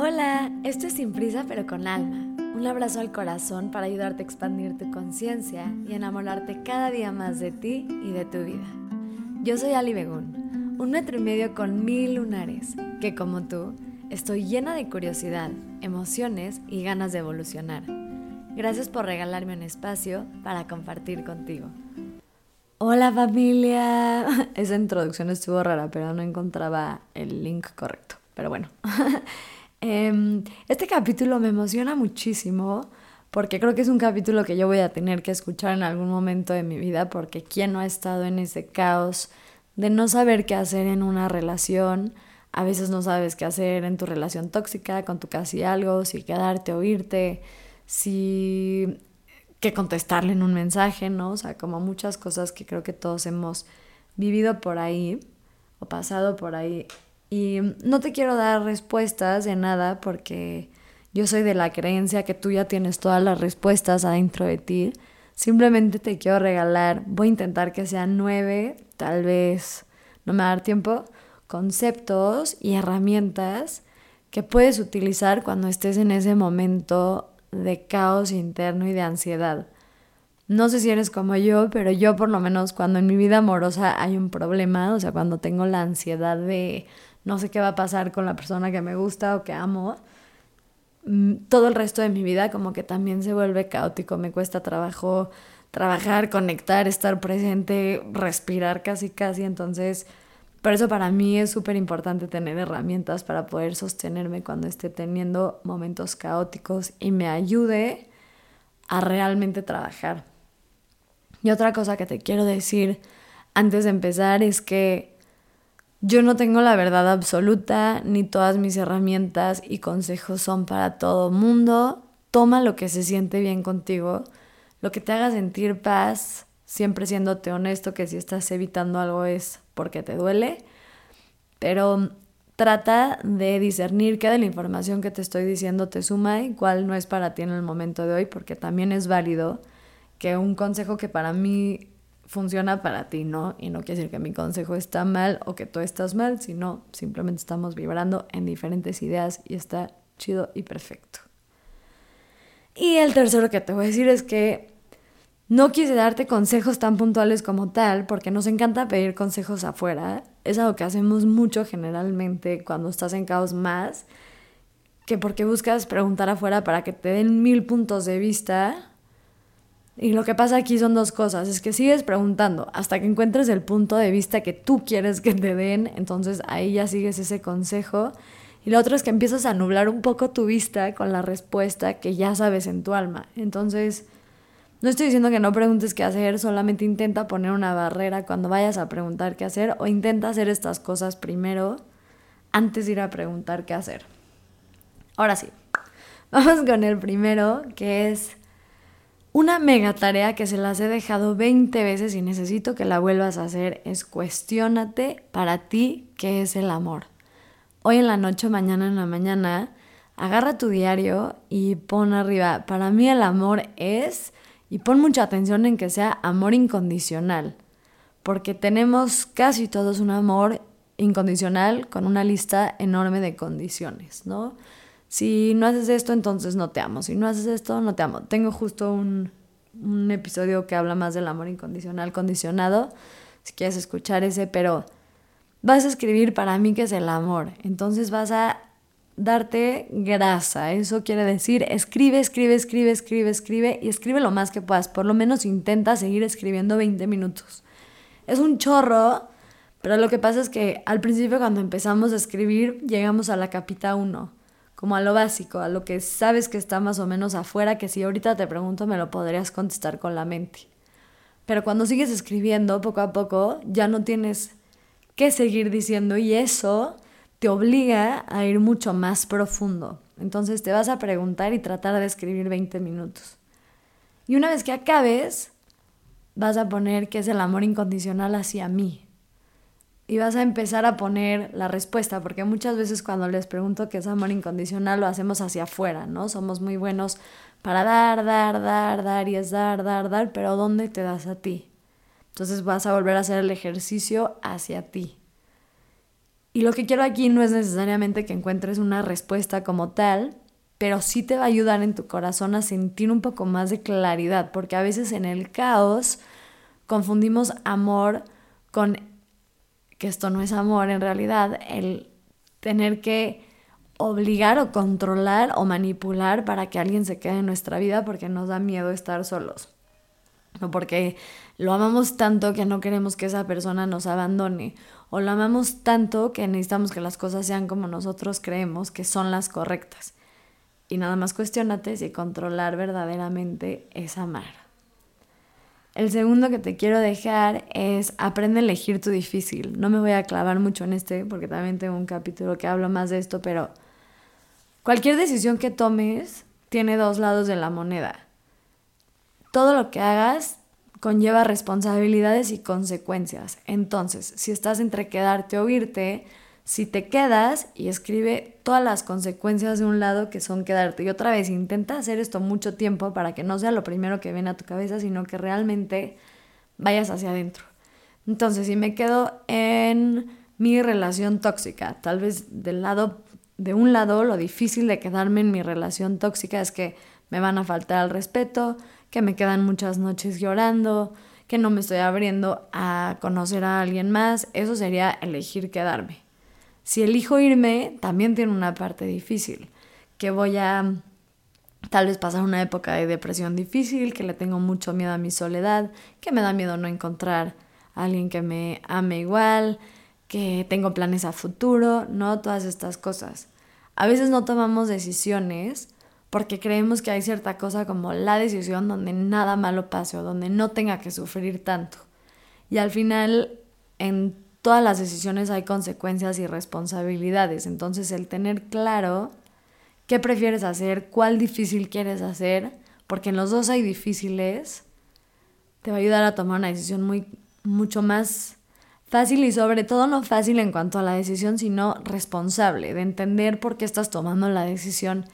Hola, esto es Sin Prisa pero con Alma. Un abrazo al corazón para ayudarte a expandir tu conciencia y enamorarte cada día más de ti y de tu vida. Yo soy Ali Begún, un metro y medio con mil lunares, que como tú, estoy llena de curiosidad, emociones y ganas de evolucionar. Gracias por regalarme un espacio para compartir contigo. Hola familia. Esa introducción estuvo rara, pero no encontraba el link correcto. Pero bueno. Em, este capítulo me emociona muchísimo porque creo que es un capítulo que yo voy a tener que escuchar en algún momento de mi vida porque quién no ha estado en ese caos de no saber qué hacer en una relación. A veces no sabes qué hacer en tu relación tóxica, con tu casi algo, si quedarte o irte, si que contestarle en un mensaje, ¿no? O sea, como muchas cosas que creo que todos hemos vivido por ahí o pasado por ahí. Y no te quiero dar respuestas de nada porque yo soy de la creencia que tú ya tienes todas las respuestas adentro de ti. Simplemente te quiero regalar, voy a intentar que sean nueve, tal vez no me va a dar tiempo, conceptos y herramientas que puedes utilizar cuando estés en ese momento de caos interno y de ansiedad. No sé si eres como yo, pero yo por lo menos cuando en mi vida amorosa hay un problema, o sea, cuando tengo la ansiedad de no sé qué va a pasar con la persona que me gusta o que amo, mm, todo el resto de mi vida como que también se vuelve caótico, me cuesta trabajo trabajar, conectar, estar presente, respirar casi casi, entonces por eso para mí es súper importante tener herramientas para poder sostenerme cuando esté teniendo momentos caóticos y me ayude a realmente trabajar. Y otra cosa que te quiero decir antes de empezar es que yo no tengo la verdad absoluta, ni todas mis herramientas y consejos son para todo mundo. Toma lo que se siente bien contigo, lo que te haga sentir paz, siempre siéndote honesto que si estás evitando algo es porque te duele, pero trata de discernir qué de la información que te estoy diciendo te suma y cuál no es para ti en el momento de hoy, porque también es válido que un consejo que para mí funciona para ti, ¿no? Y no quiere decir que mi consejo está mal o que tú estás mal, sino simplemente estamos vibrando en diferentes ideas y está chido y perfecto. Y el tercero que te voy a decir es que no quise darte consejos tan puntuales como tal, porque nos encanta pedir consejos afuera. Es algo que hacemos mucho generalmente cuando estás en caos más, que porque buscas preguntar afuera para que te den mil puntos de vista. Y lo que pasa aquí son dos cosas, es que sigues preguntando hasta que encuentres el punto de vista que tú quieres que te den, entonces ahí ya sigues ese consejo. Y lo otro es que empiezas a nublar un poco tu vista con la respuesta que ya sabes en tu alma. Entonces no estoy diciendo que no preguntes qué hacer, solamente intenta poner una barrera cuando vayas a preguntar qué hacer o intenta hacer estas cosas primero antes de ir a preguntar qué hacer. Ahora sí, vamos con el primero, que es una mega tarea que se las he dejado 20 veces y necesito que la vuelvas a hacer, es cuestiónate para ti qué es el amor. Hoy en la noche, mañana en la mañana, agarra tu diario y pon arriba, para mí el amor es y pon mucha atención en que sea amor incondicional, porque tenemos casi todos un amor incondicional con una lista enorme de condiciones, ¿no? Si no haces esto, entonces no te amo. Si no haces esto, no te amo. Tengo justo un, un episodio que habla más del amor incondicional condicionado, si quieres escuchar ese, pero vas a escribir para mí que es el amor. Entonces vas a darte grasa. Eso quiere decir, escribe, escribe, escribe, escribe, escribe y escribe lo más que puedas. Por lo menos intenta seguir escribiendo 20 minutos. Es un chorro, pero lo que pasa es que al principio cuando empezamos a escribir llegamos a la capita 1, como a lo básico, a lo que sabes que está más o menos afuera, que si ahorita te pregunto me lo podrías contestar con la mente. Pero cuando sigues escribiendo poco a poco, ya no tienes que seguir diciendo y eso te obliga a ir mucho más profundo. Entonces te vas a preguntar y tratar de escribir 20 minutos. Y una vez que acabes, vas a poner que es el amor incondicional hacia mí. Y vas a empezar a poner la respuesta, porque muchas veces cuando les pregunto qué es amor incondicional lo hacemos hacia afuera, ¿no? Somos muy buenos para dar, dar, dar, dar y es dar, dar, dar, pero ¿dónde te das a ti? Entonces vas a volver a hacer el ejercicio hacia ti. Y lo que quiero aquí no es necesariamente que encuentres una respuesta como tal, pero sí te va a ayudar en tu corazón a sentir un poco más de claridad, porque a veces en el caos confundimos amor con que esto no es amor en realidad, el tener que obligar o controlar o manipular para que alguien se quede en nuestra vida porque nos da miedo estar solos. O porque lo amamos tanto que no queremos que esa persona nos abandone. O lo amamos tanto que necesitamos que las cosas sean como nosotros creemos que son las correctas. Y nada más cuestionate si controlar verdaderamente es amar. El segundo que te quiero dejar es aprende a elegir tu difícil. No me voy a clavar mucho en este porque también tengo un capítulo que hablo más de esto, pero cualquier decisión que tomes tiene dos lados de la moneda. Todo lo que hagas conlleva responsabilidades y consecuencias. Entonces, si estás entre quedarte o irte, si te quedas y escribe todas las consecuencias de un lado que son quedarte. Y otra vez, intenta hacer esto mucho tiempo para que no sea lo primero que viene a tu cabeza, sino que realmente vayas hacia adentro. Entonces, si me quedo en mi relación tóxica, tal vez del lado, de un lado, lo difícil de quedarme en mi relación tóxica es que me van a faltar al respeto, que me quedan muchas noches llorando, que no me estoy abriendo a conocer a alguien más. Eso sería elegir quedarme. Si elijo irme, también tiene una parte difícil, que voy a tal vez pasar una época de depresión difícil, que le tengo mucho miedo a mi soledad, que me da miedo no encontrar a alguien que me ame igual, que tengo planes a futuro, ¿no? Todas estas cosas. A veces no tomamos decisiones porque creemos que hay cierta cosa como la decisión donde nada malo pase o donde no tenga que sufrir tanto. Y al final, en todas las decisiones hay consecuencias y responsabilidades. Entonces el tener claro qué prefieres hacer, cuál difícil quieres hacer, porque en los dos hay difíciles, te va a ayudar a tomar una decisión muy, mucho más fácil y sobre todo no fácil en cuanto a la decisión, sino responsable, de entender por qué estás tomando la decisión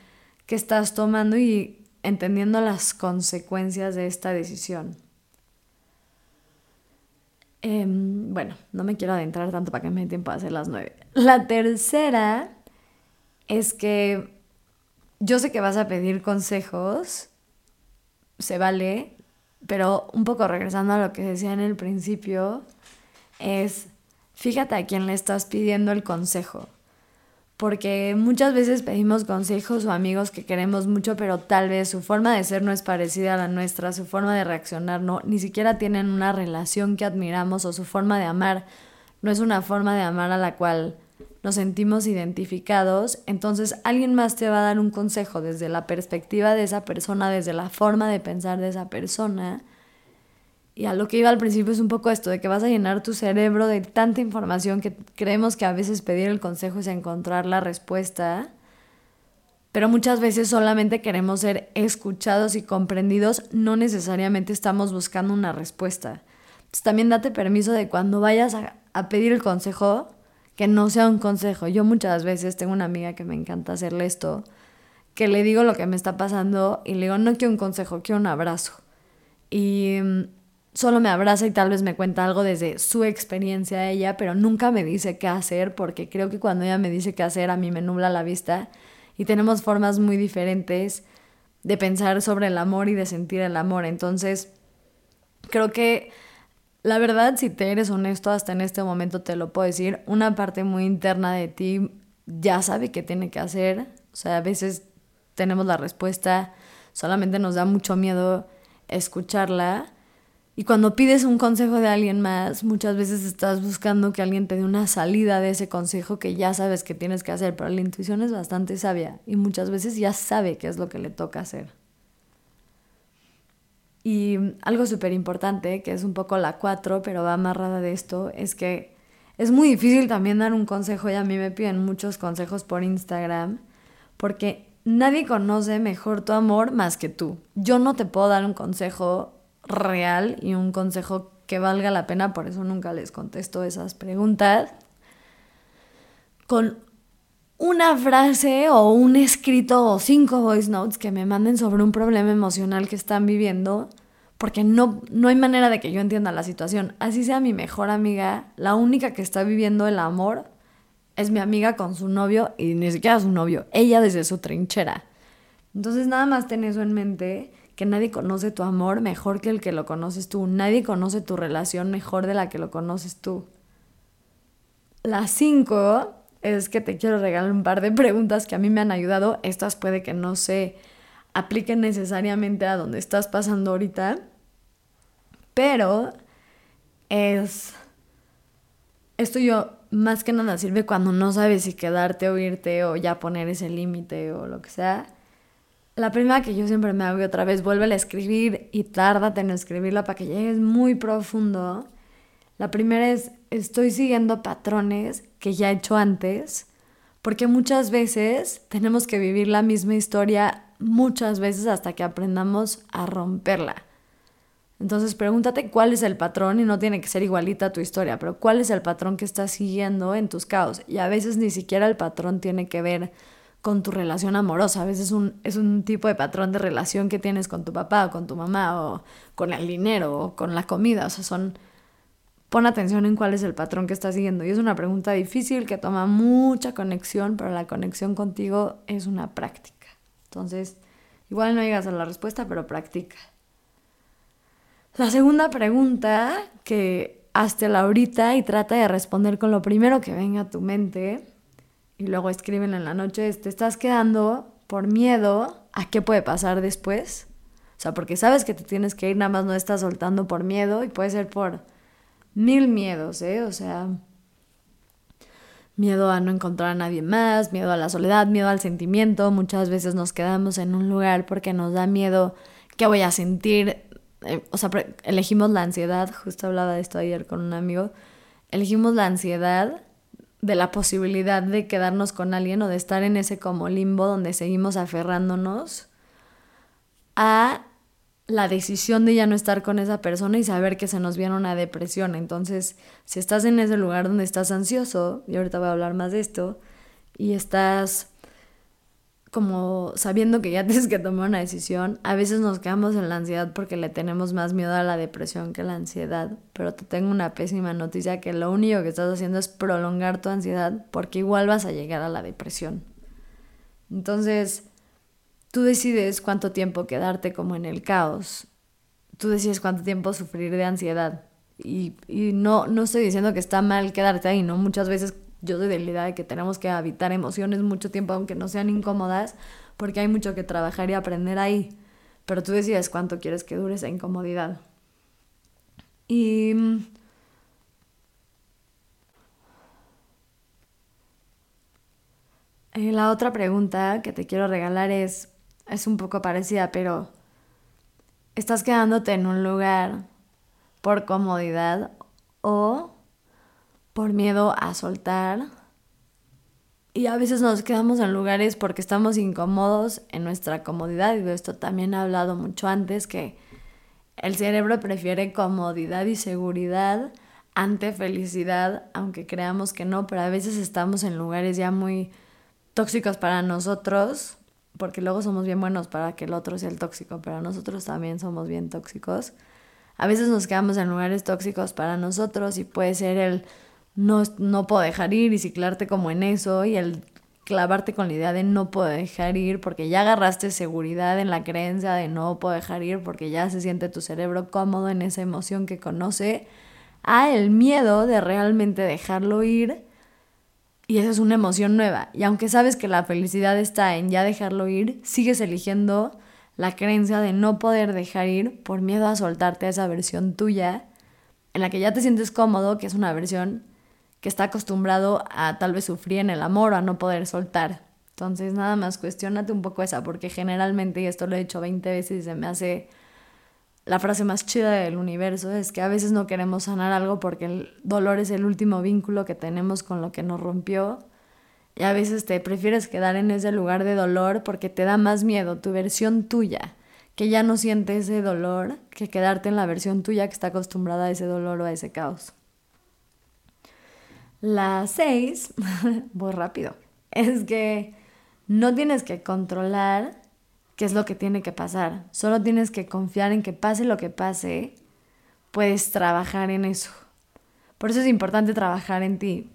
que estás tomando y entendiendo las consecuencias de esta decisión. Em, bueno, no me quiero adentrar tanto para que me dé tiempo a hacer las nueve. La tercera es que yo sé que vas a pedir consejos, se vale, pero un poco regresando a lo que decía en el principio, es fíjate a quién le estás pidiendo el consejo porque muchas veces pedimos consejos o amigos que queremos mucho, pero tal vez su forma de ser no es parecida a la nuestra, su forma de reaccionar no, ni siquiera tienen una relación que admiramos o su forma de amar no es una forma de amar a la cual nos sentimos identificados, entonces alguien más te va a dar un consejo desde la perspectiva de esa persona, desde la forma de pensar de esa persona y a lo que iba al principio es un poco esto, de que vas a llenar tu cerebro de tanta información que creemos que a veces pedir el consejo es encontrar la respuesta, pero muchas veces solamente queremos ser escuchados y comprendidos, no necesariamente estamos buscando una respuesta. Entonces también date permiso de cuando vayas a, a pedir el consejo, que no sea un consejo. Yo muchas veces tengo una amiga que me encanta hacerle esto, que le digo lo que me está pasando y le digo, no quiero un consejo, quiero un abrazo. Y mm, solo me abraza y tal vez me cuenta algo desde su experiencia a ella, pero nunca me dice qué hacer porque creo que cuando ella me dice qué hacer a mí me nubla la vista y tenemos formas muy diferentes de pensar sobre el amor y de sentir el amor. Entonces, creo que la verdad, si te eres honesto hasta en este momento, te lo puedo decir, una parte muy interna de ti ya sabe qué tiene que hacer. O sea, a veces tenemos la respuesta, solamente nos da mucho miedo escucharla y cuando pides un consejo de alguien más, muchas veces estás buscando que alguien te dé una salida de ese consejo que ya sabes que tienes que hacer, pero la intuición es bastante sabia y muchas veces ya sabe qué es lo que le toca hacer. Y algo súper importante, que es un poco la cuatro, pero va amarrada de esto, es que es muy difícil también dar un consejo y a mí me piden muchos consejos por Instagram, porque nadie conoce mejor tu amor más que tú. Yo no te puedo dar un consejo real y un consejo que valga la pena, por eso nunca les contesto esas preguntas, con una frase o un escrito o cinco voice notes que me manden sobre un problema emocional que están viviendo, porque no, no hay manera de que yo entienda la situación. Así sea mi mejor amiga, la única que está viviendo el amor es mi amiga con su novio y ni siquiera su novio, ella desde su trinchera. Entonces nada más ten eso en mente, que nadie conoce tu amor mejor que el que lo conoces tú, nadie conoce tu relación mejor de la que lo conoces tú. La cinco es que te quiero regalar un par de preguntas que a mí me han ayudado. Estas puede que no se apliquen necesariamente a donde estás pasando ahorita, pero es... Esto yo más que nada sirve cuando no sabes si quedarte o irte o ya poner ese límite o lo que sea. La primera que yo siempre me hago otra vez, vuelve a escribir y tárdate en escribirla para que llegues muy profundo. La primera es, estoy siguiendo patrones que ya he hecho antes, porque muchas veces tenemos que vivir la misma historia muchas veces hasta que aprendamos a romperla. Entonces pregúntate cuál es el patrón y no tiene que ser igualita tu historia, pero cuál es el patrón que estás siguiendo en tus caos. Y a veces ni siquiera el patrón tiene que ver con tu relación amorosa, a veces un, es un tipo de patrón de relación que tienes con tu papá o con tu mamá o con el dinero o con la comida, o sea, son... Pon atención en cuál es el patrón que estás siguiendo. Y es una pregunta difícil que toma mucha conexión, pero la conexión contigo es una práctica. Entonces, igual no llegas a la respuesta, pero practica. La segunda pregunta que hazte la ahorita y trata de responder con lo primero que venga a tu mente y luego escriben en la noche te estás quedando por miedo a qué puede pasar después. O sea, porque sabes que te tienes que ir, nada más no estás soltando por miedo y puede ser por mil miedos, ¿eh? O sea, miedo a no encontrar a nadie más, miedo a la soledad, miedo al sentimiento. Muchas veces nos quedamos en un lugar porque nos da miedo qué voy a sentir eh, o sea, elegimos la ansiedad, justo hablaba de esto ayer con un amigo, elegimos la ansiedad de la posibilidad de quedarnos con alguien o de estar en ese como limbo donde seguimos aferrándonos a la decisión de ya no estar con esa persona y saber que se nos viene una depresión. Entonces, si estás en ese lugar donde estás ansioso, y ahorita voy a hablar más de esto, y estás como sabiendo que ya tienes que tomar una decisión, a veces nos quedamos en la ansiedad porque le tenemos más miedo a la depresión que a la ansiedad, pero te tengo una pésima noticia que lo único que estás haciendo es prolongar tu ansiedad porque igual vas a llegar a la depresión. Entonces, tú decides cuánto tiempo quedarte como en el caos, tú decides cuánto tiempo sufrir de ansiedad. Y, y no, no estoy diciendo que está mal quedarte ahí, ¿no? Muchas veces yo de la idea de que tenemos que habitar emociones mucho tiempo, aunque no sean incómodas, porque hay mucho que trabajar y aprender ahí. Pero tú decides cuánto quieres que dure esa incomodidad. Y... Eh, la otra pregunta que te quiero regalar es, es un poco parecida, pero ¿estás quedándote en un lugar por comodidad o por miedo a soltar. Y a veces nos quedamos en lugares porque estamos incómodos en nuestra comodidad. Y de esto también he hablado mucho antes, que el cerebro prefiere comodidad y seguridad ante felicidad, aunque creamos que no, pero a veces estamos en lugares ya muy tóxicos para nosotros, porque luego somos bien buenos para que el otro sea el tóxico, pero nosotros también somos bien tóxicos. A veces nos quedamos en lugares tóxicos para nosotros y puede ser el no, no puedo dejar ir y ciclarte como en eso y el clavarte con la idea de no puedo dejar ir porque ya agarraste seguridad en la creencia de no puedo dejar ir porque ya se siente tu cerebro cómodo en esa emoción que conoce, a el miedo de realmente dejarlo ir y esa es una emoción nueva. Y aunque sabes que la felicidad está en ya dejarlo ir, sigues eligiendo la creencia de no poder dejar ir por miedo a soltarte a esa versión tuya en la que ya te sientes cómodo, que es una versión que está acostumbrado a tal vez sufrir en el amor a no poder soltar. Entonces nada más cuestionate un poco esa, porque generalmente, y esto lo he dicho 20 veces y se me hace la frase más chida del universo, es que a veces no queremos sanar algo porque el dolor es el último vínculo que tenemos con lo que nos rompió. Y a veces te prefieres quedar en ese lugar de dolor porque te da más miedo tu versión tuya, que ya no siente ese dolor, que quedarte en la versión tuya que está acostumbrada a ese dolor o a ese caos. La seis, voy rápido, es que no tienes que controlar qué es lo que tiene que pasar. Solo tienes que confiar en que pase lo que pase, puedes trabajar en eso. Por eso es importante trabajar en ti.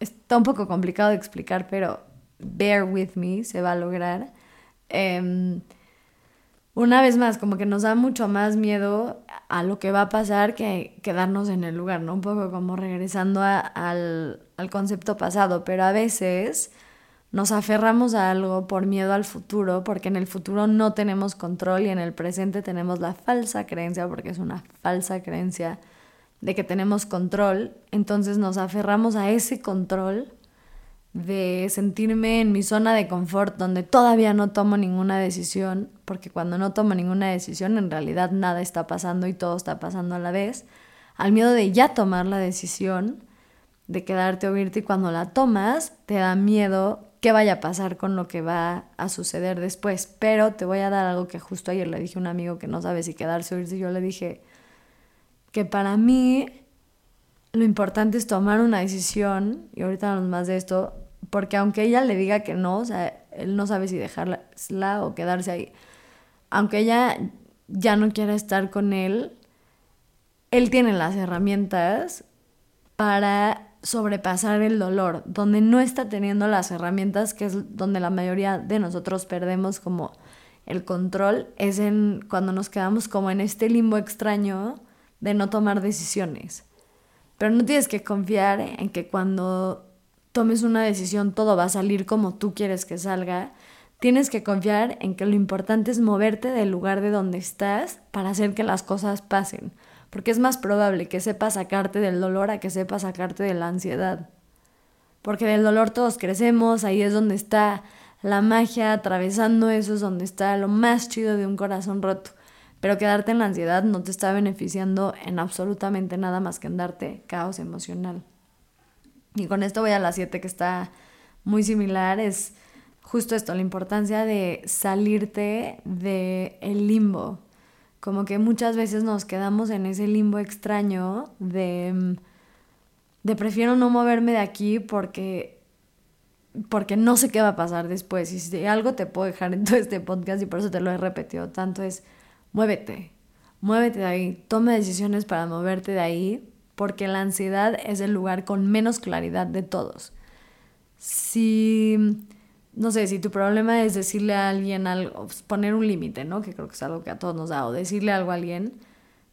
está un poco complicado de explicar, pero bear with me, se va a lograr. Em, una vez más, como que nos da mucho más miedo a lo que va a pasar que quedarnos en el lugar, ¿no? Un poco como regresando al, al concepto pasado, pero a veces nos aferramos a algo por miedo al futuro, porque en el futuro no tenemos control y en el presente tenemos la falsa creencia, porque es una falsa creencia de que tenemos control, entonces nos aferramos a ese control de sentirme en mi zona de confort donde todavía no tomo ninguna decisión, porque cuando no tomo ninguna decisión en realidad nada está pasando y todo está pasando a la vez, al miedo de ya tomar la decisión, de quedarte o irte y cuando la tomas te da miedo qué vaya a pasar con lo que va a suceder después. Pero te voy a dar algo que justo ayer le dije a un amigo que no sabe si quedarse o irse. Yo le dije que para mí lo importante es tomar una decisión, y ahorita hablamos más de esto, porque aunque ella le diga que no, o sea, él no sabe si dejarla o quedarse ahí, aunque ella ya no quiera estar con él, él tiene las herramientas para sobrepasar el dolor, donde no está teniendo las herramientas, que es donde la mayoría de nosotros perdemos como el control, es en cuando nos quedamos como en este limbo extraño de no tomar decisiones. Pero no tienes que confiar en que cuando tomes una decisión todo va a salir como tú quieres que salga. Tienes que confiar en que lo importante es moverte del lugar de donde estás para hacer que las cosas pasen porque es más probable que sepa sacarte del dolor a que sepa sacarte de la ansiedad. Porque del dolor todos crecemos, ahí es donde está la magia, atravesando eso es donde está lo más chido de un corazón roto. Pero quedarte en la ansiedad no te está beneficiando en absolutamente nada más que en darte caos emocional. Y con esto voy a la 7 que está muy similar, es justo esto, la importancia de salirte del el limbo, como que muchas veces nos quedamos en ese limbo extraño de, de prefiero no moverme de aquí porque, porque no sé qué va a pasar después. Y si algo te puedo dejar en todo este podcast y por eso te lo he repetido tanto es muévete, muévete de ahí, toma decisiones para moverte de ahí porque la ansiedad es el lugar con menos claridad de todos. Si no sé, si tu problema es decirle a alguien algo, pues, poner un límite, ¿no? Que creo que es algo que a todos nos da, o decirle algo a alguien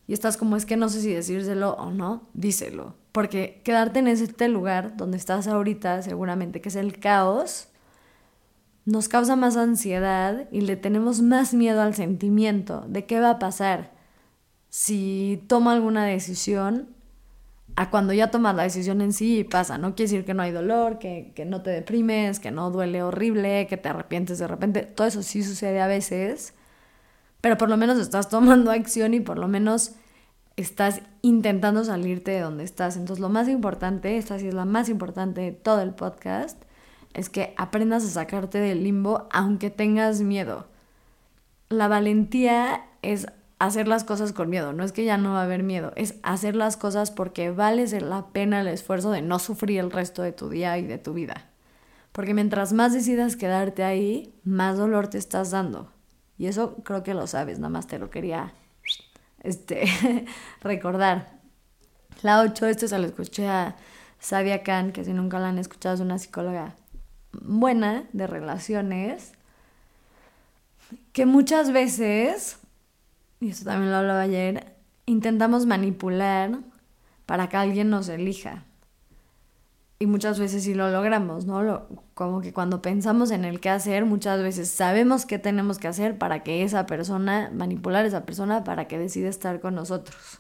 y estás como es que no sé si decírselo o no, díselo. Porque quedarte en este lugar donde estás ahorita, seguramente que es el caos, nos causa más ansiedad y le tenemos más miedo al sentimiento de qué va a pasar si tomo alguna decisión a cuando ya tomas la decisión en sí y pasa. No quiere decir que no hay dolor, que, que, no te deprimes, que no duele horrible, que te arrepientes de repente. Todo eso sí sucede a veces, pero por lo menos estás tomando acción y por lo menos estás intentando salirte de donde estás. Entonces lo más importante, esta sí es la más importante de todo el podcast, es que aprendas a sacarte del limbo aunque tengas miedo. La valentía es hacer las cosas con miedo. No es que ya no va a haber miedo, es hacer las cosas porque vale la pena el esfuerzo de no sufrir el resto de tu día y de tu vida. Porque mientras más decidas quedarte ahí, más dolor te estás dando. Y eso creo que lo sabes, nada más te lo quería este, recordar. La 8, esto se lo escuché a Sabia Khan, que si nunca la han escuchado es una psicóloga buena de relaciones, que muchas veces y eso también lo hablaba ayer, intentamos manipular para que alguien nos elija. Y muchas veces sí lo logramos, ¿no? como que cuando pensamos en el qué hacer, muchas veces sabemos qué tenemos que hacer para que esa persona, manipular a esa persona para que decida estar con nosotros.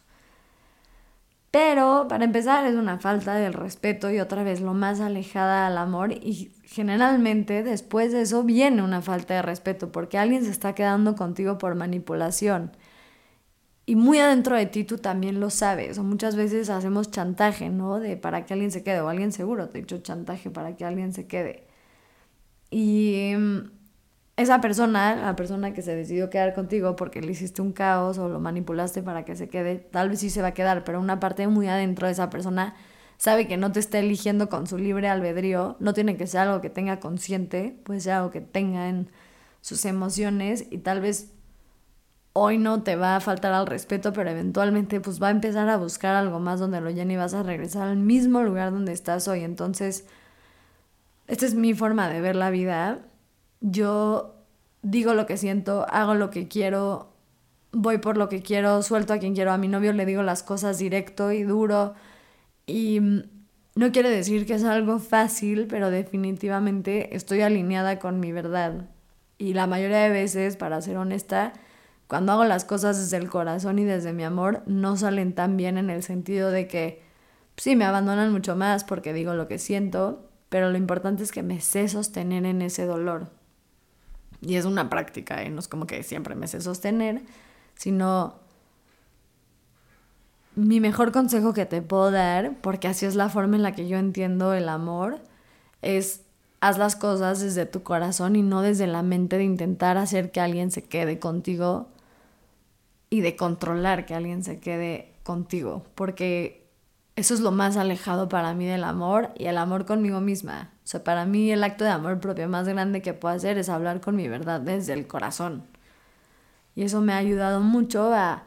Pero para empezar es una falta del respeto y otra vez lo más alejada al amor y generalmente después de eso viene una falta de respeto porque alguien se está quedando contigo por manipulación y muy adentro de ti tú también lo sabes, o muchas veces hacemos chantaje, ¿no? De para que alguien se quede, o alguien seguro te ha hecho chantaje para que alguien se quede. Y mm, esa persona, la persona que se decidió quedar contigo porque le hiciste un caos o lo manipulaste para que se quede, tal vez sí se va a quedar, pero una parte muy adentro de esa persona sabe que no te está eligiendo con su libre albedrío, no tiene que ser algo que tenga consciente, puede ser algo que tenga en sus emociones y tal vez hoy no te va a faltar al respeto, pero eventualmente pues va a empezar a buscar algo más donde lo llene y vas a regresar al mismo lugar donde estás hoy. Entonces, esta es mi forma de ver la vida. Yo digo lo que siento, hago lo que quiero, voy por lo que quiero, suelto a quien quiero. A mi novio le digo las cosas directo y duro. Y no quiere decir que es algo fácil, pero definitivamente estoy alineada con mi verdad. Y la mayoría de veces, para ser honesta, cuando hago las cosas desde el corazón y desde mi amor, no salen tan bien en el sentido de que sí, me abandonan mucho más porque digo lo que siento, pero lo importante es que me sé sostener en ese dolor. Y es una práctica, ¿eh? no es como que siempre me sé sostener, sino mi mejor consejo que te puedo dar, porque así es la forma en la que yo entiendo el amor, es haz las cosas desde tu corazón y no desde la mente de intentar hacer que alguien se quede contigo y de controlar que alguien se quede contigo, porque eso es lo más alejado para mí del amor y el amor conmigo misma. O sea, para mí el acto de amor propio más grande que puedo hacer es hablar con mi verdad desde el corazón. Y eso me ha ayudado mucho a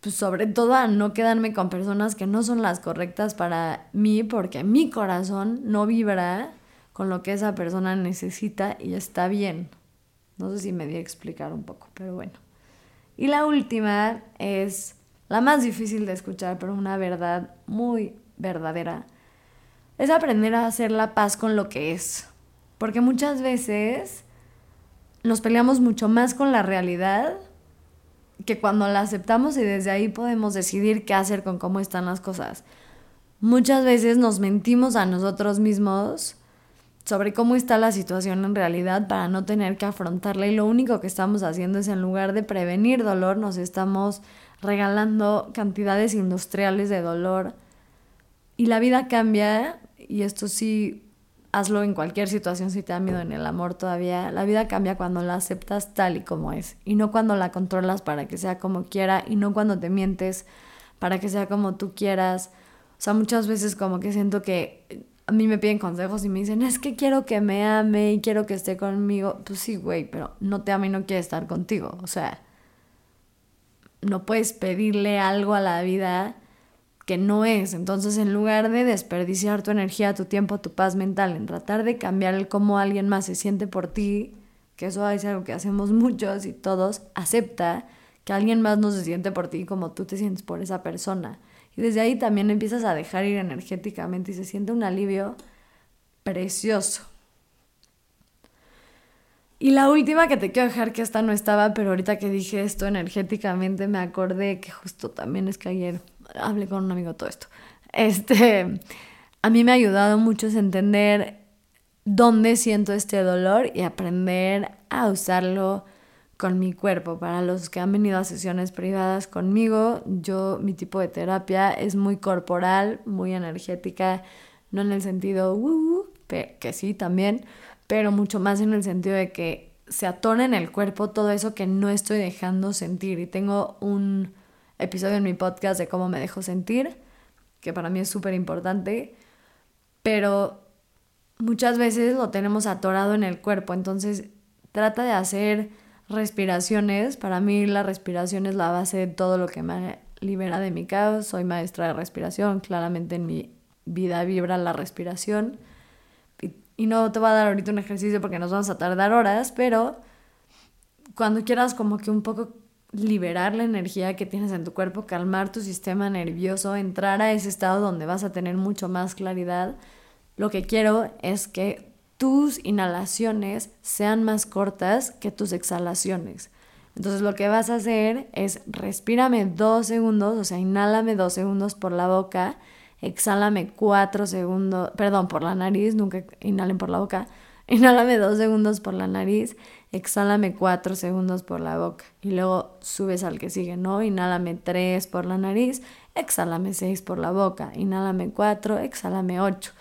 pues sobre todo a no quedarme con personas que no son las correctas para mí, porque mi corazón no vibra con lo que esa persona necesita y está bien. No sé si me di a explicar un poco, pero bueno. Y la última es la más difícil de escuchar, pero una verdad muy verdadera. Es aprender a hacer la paz con lo que es. Porque muchas veces nos peleamos mucho más con la realidad que cuando la aceptamos y desde ahí podemos decidir qué hacer con cómo están las cosas. Muchas veces nos mentimos a nosotros mismos sobre cómo está la situación en realidad para no tener que afrontarla y lo único que estamos haciendo es en lugar de prevenir dolor nos estamos regalando cantidades industriales de dolor y la vida cambia y esto sí hazlo en cualquier situación si te da miedo en el amor todavía. La vida cambia cuando la aceptas tal y como es y no cuando la controlas para que sea como quiera y no cuando te mientes para que sea como tú quieras. O sea, muchas veces como que siento que a mí me piden consejos y me dicen, es que quiero que me ame y quiero que esté conmigo. Pues sí, güey, pero no te ama y no quiere estar contigo. O sea, no puedes pedirle algo a la vida que no es. Entonces, en lugar de desperdiciar tu energía, tu tiempo, tu paz mental en tratar de cambiar el cómo alguien más se siente por ti, que eso es algo que hacemos muchos y todos, acepta que alguien más no se siente por ti como tú te sientes por esa persona. Y desde ahí también empiezas a dejar ir energéticamente y se siente un alivio precioso. Y la última que te quiero dejar, que esta no estaba, pero ahorita que dije esto energéticamente me acordé que justo también es que ayer hablé con un amigo todo esto. Este, a mí me ha ayudado mucho es entender dónde siento este dolor y aprender a usarlo con mi cuerpo. Para los que han venido a sesiones privadas conmigo, yo mi tipo de terapia es muy corporal, muy energética, no en el sentido que sí también, pero mucho más en el sentido de que se atona en el cuerpo todo eso que no estoy dejando sentir y tengo un episodio en mi podcast de cómo me dejo sentir, que para mí es súper importante, pero muchas veces lo tenemos atorado en el cuerpo, entonces trata de hacer respiraciones, para mí la respiración es la base de todo lo que me libera de mi caos, soy maestra de respiración, claramente en mi vida vibra la respiración, y, no te voy a dar ahorita un ejercicio porque nos vamos a tardar horas, pero cuando quieras como que un poco liberar la energía que tienes en tu cuerpo, calmar tu sistema nervioso, entrar a ese estado donde vas a tener mucho más claridad. Lo que quiero es que tus inhalaciones sean más cortas que tus exhalaciones. Entonces lo que vas a hacer es respírame dos segundos, o sea, inhálame dos segundos por la boca, exhálame cuatro segundos, perdón, por la nariz, nunca inhalen por la boca, inhálame dos segundos por la nariz exhálame cuatro segundos por la boca y luego subes al que sigue, ¿no? Inhálame tres por la nariz, exhálame seis por la boca, inhálame cuatro, exhálame ocho.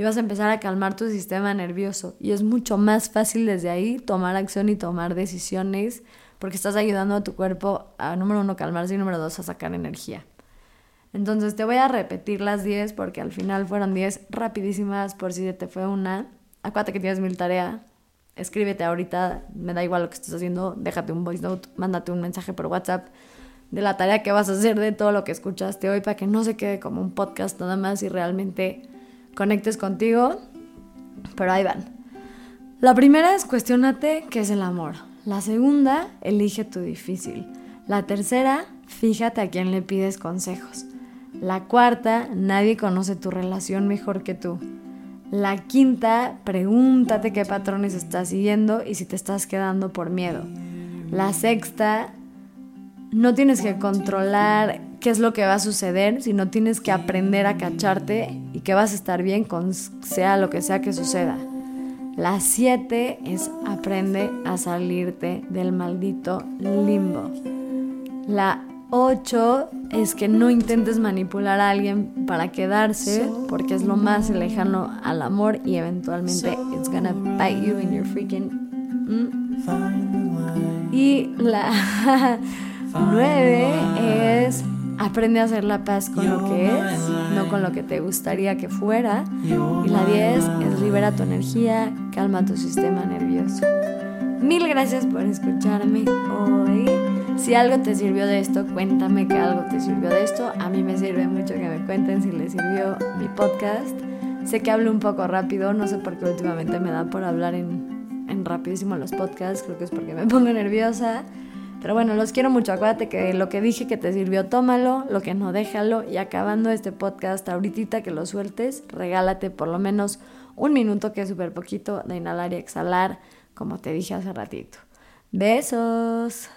Y vas a empezar a calmar tu sistema nervioso y es mucho más fácil desde ahí tomar acción y tomar decisiones porque estás ayudando a tu cuerpo a, número uno, calmarse y número dos, a sacar energía. Entonces te voy a repetir las 10 porque al final fueron 10 rapidísimas por si te fue una. Acuérdate que tienes mil tareas escríbete ahorita, me da igual lo que estés haciendo, déjate un voice note, mándate un mensaje por WhatsApp de la tarea que vas a hacer, de todo lo que escuchaste hoy, para que no se quede como un podcast nada más y realmente conectes contigo. Pero ahí van. La primera es cuestionate qué es el amor. La segunda, elige tu difícil. La tercera, fíjate a quién le pides consejos. La cuarta, nadie conoce tu relación mejor que tú. La quinta, pregúntate qué patrones estás siguiendo y si te estás quedando por miedo. La sexta, no tienes que controlar qué es lo que va a suceder, sino tienes que aprender a cacharte y que vas a estar bien con sea lo que sea que suceda. La siete es aprende a salirte del maldito limbo. La 8 es que no intentes manipular a alguien para quedarse, porque es lo más lejano al amor y eventualmente it's gonna bite you in your freaking. Mm. Y la 9 es aprende a hacer la paz con lo que es, no con lo que te gustaría que fuera. Y la 10 es libera tu energía, calma tu sistema nervioso. Mil gracias por escucharme hoy. Si algo te sirvió de esto, cuéntame que algo te sirvió de esto. A mí me sirve mucho que me cuenten si les sirvió mi podcast. Sé que hablo un poco rápido, no sé por qué últimamente me da por hablar en, en rapidísimo los podcasts, creo que es porque me pongo nerviosa. Pero bueno, los quiero mucho. Acuérdate que lo que dije que te sirvió, tómalo, lo que no, déjalo. Y acabando este podcast, ahorita que lo sueltes, regálate por lo menos un minuto, que es súper poquito, de inhalar y exhalar como te dije hace ratito. Besos.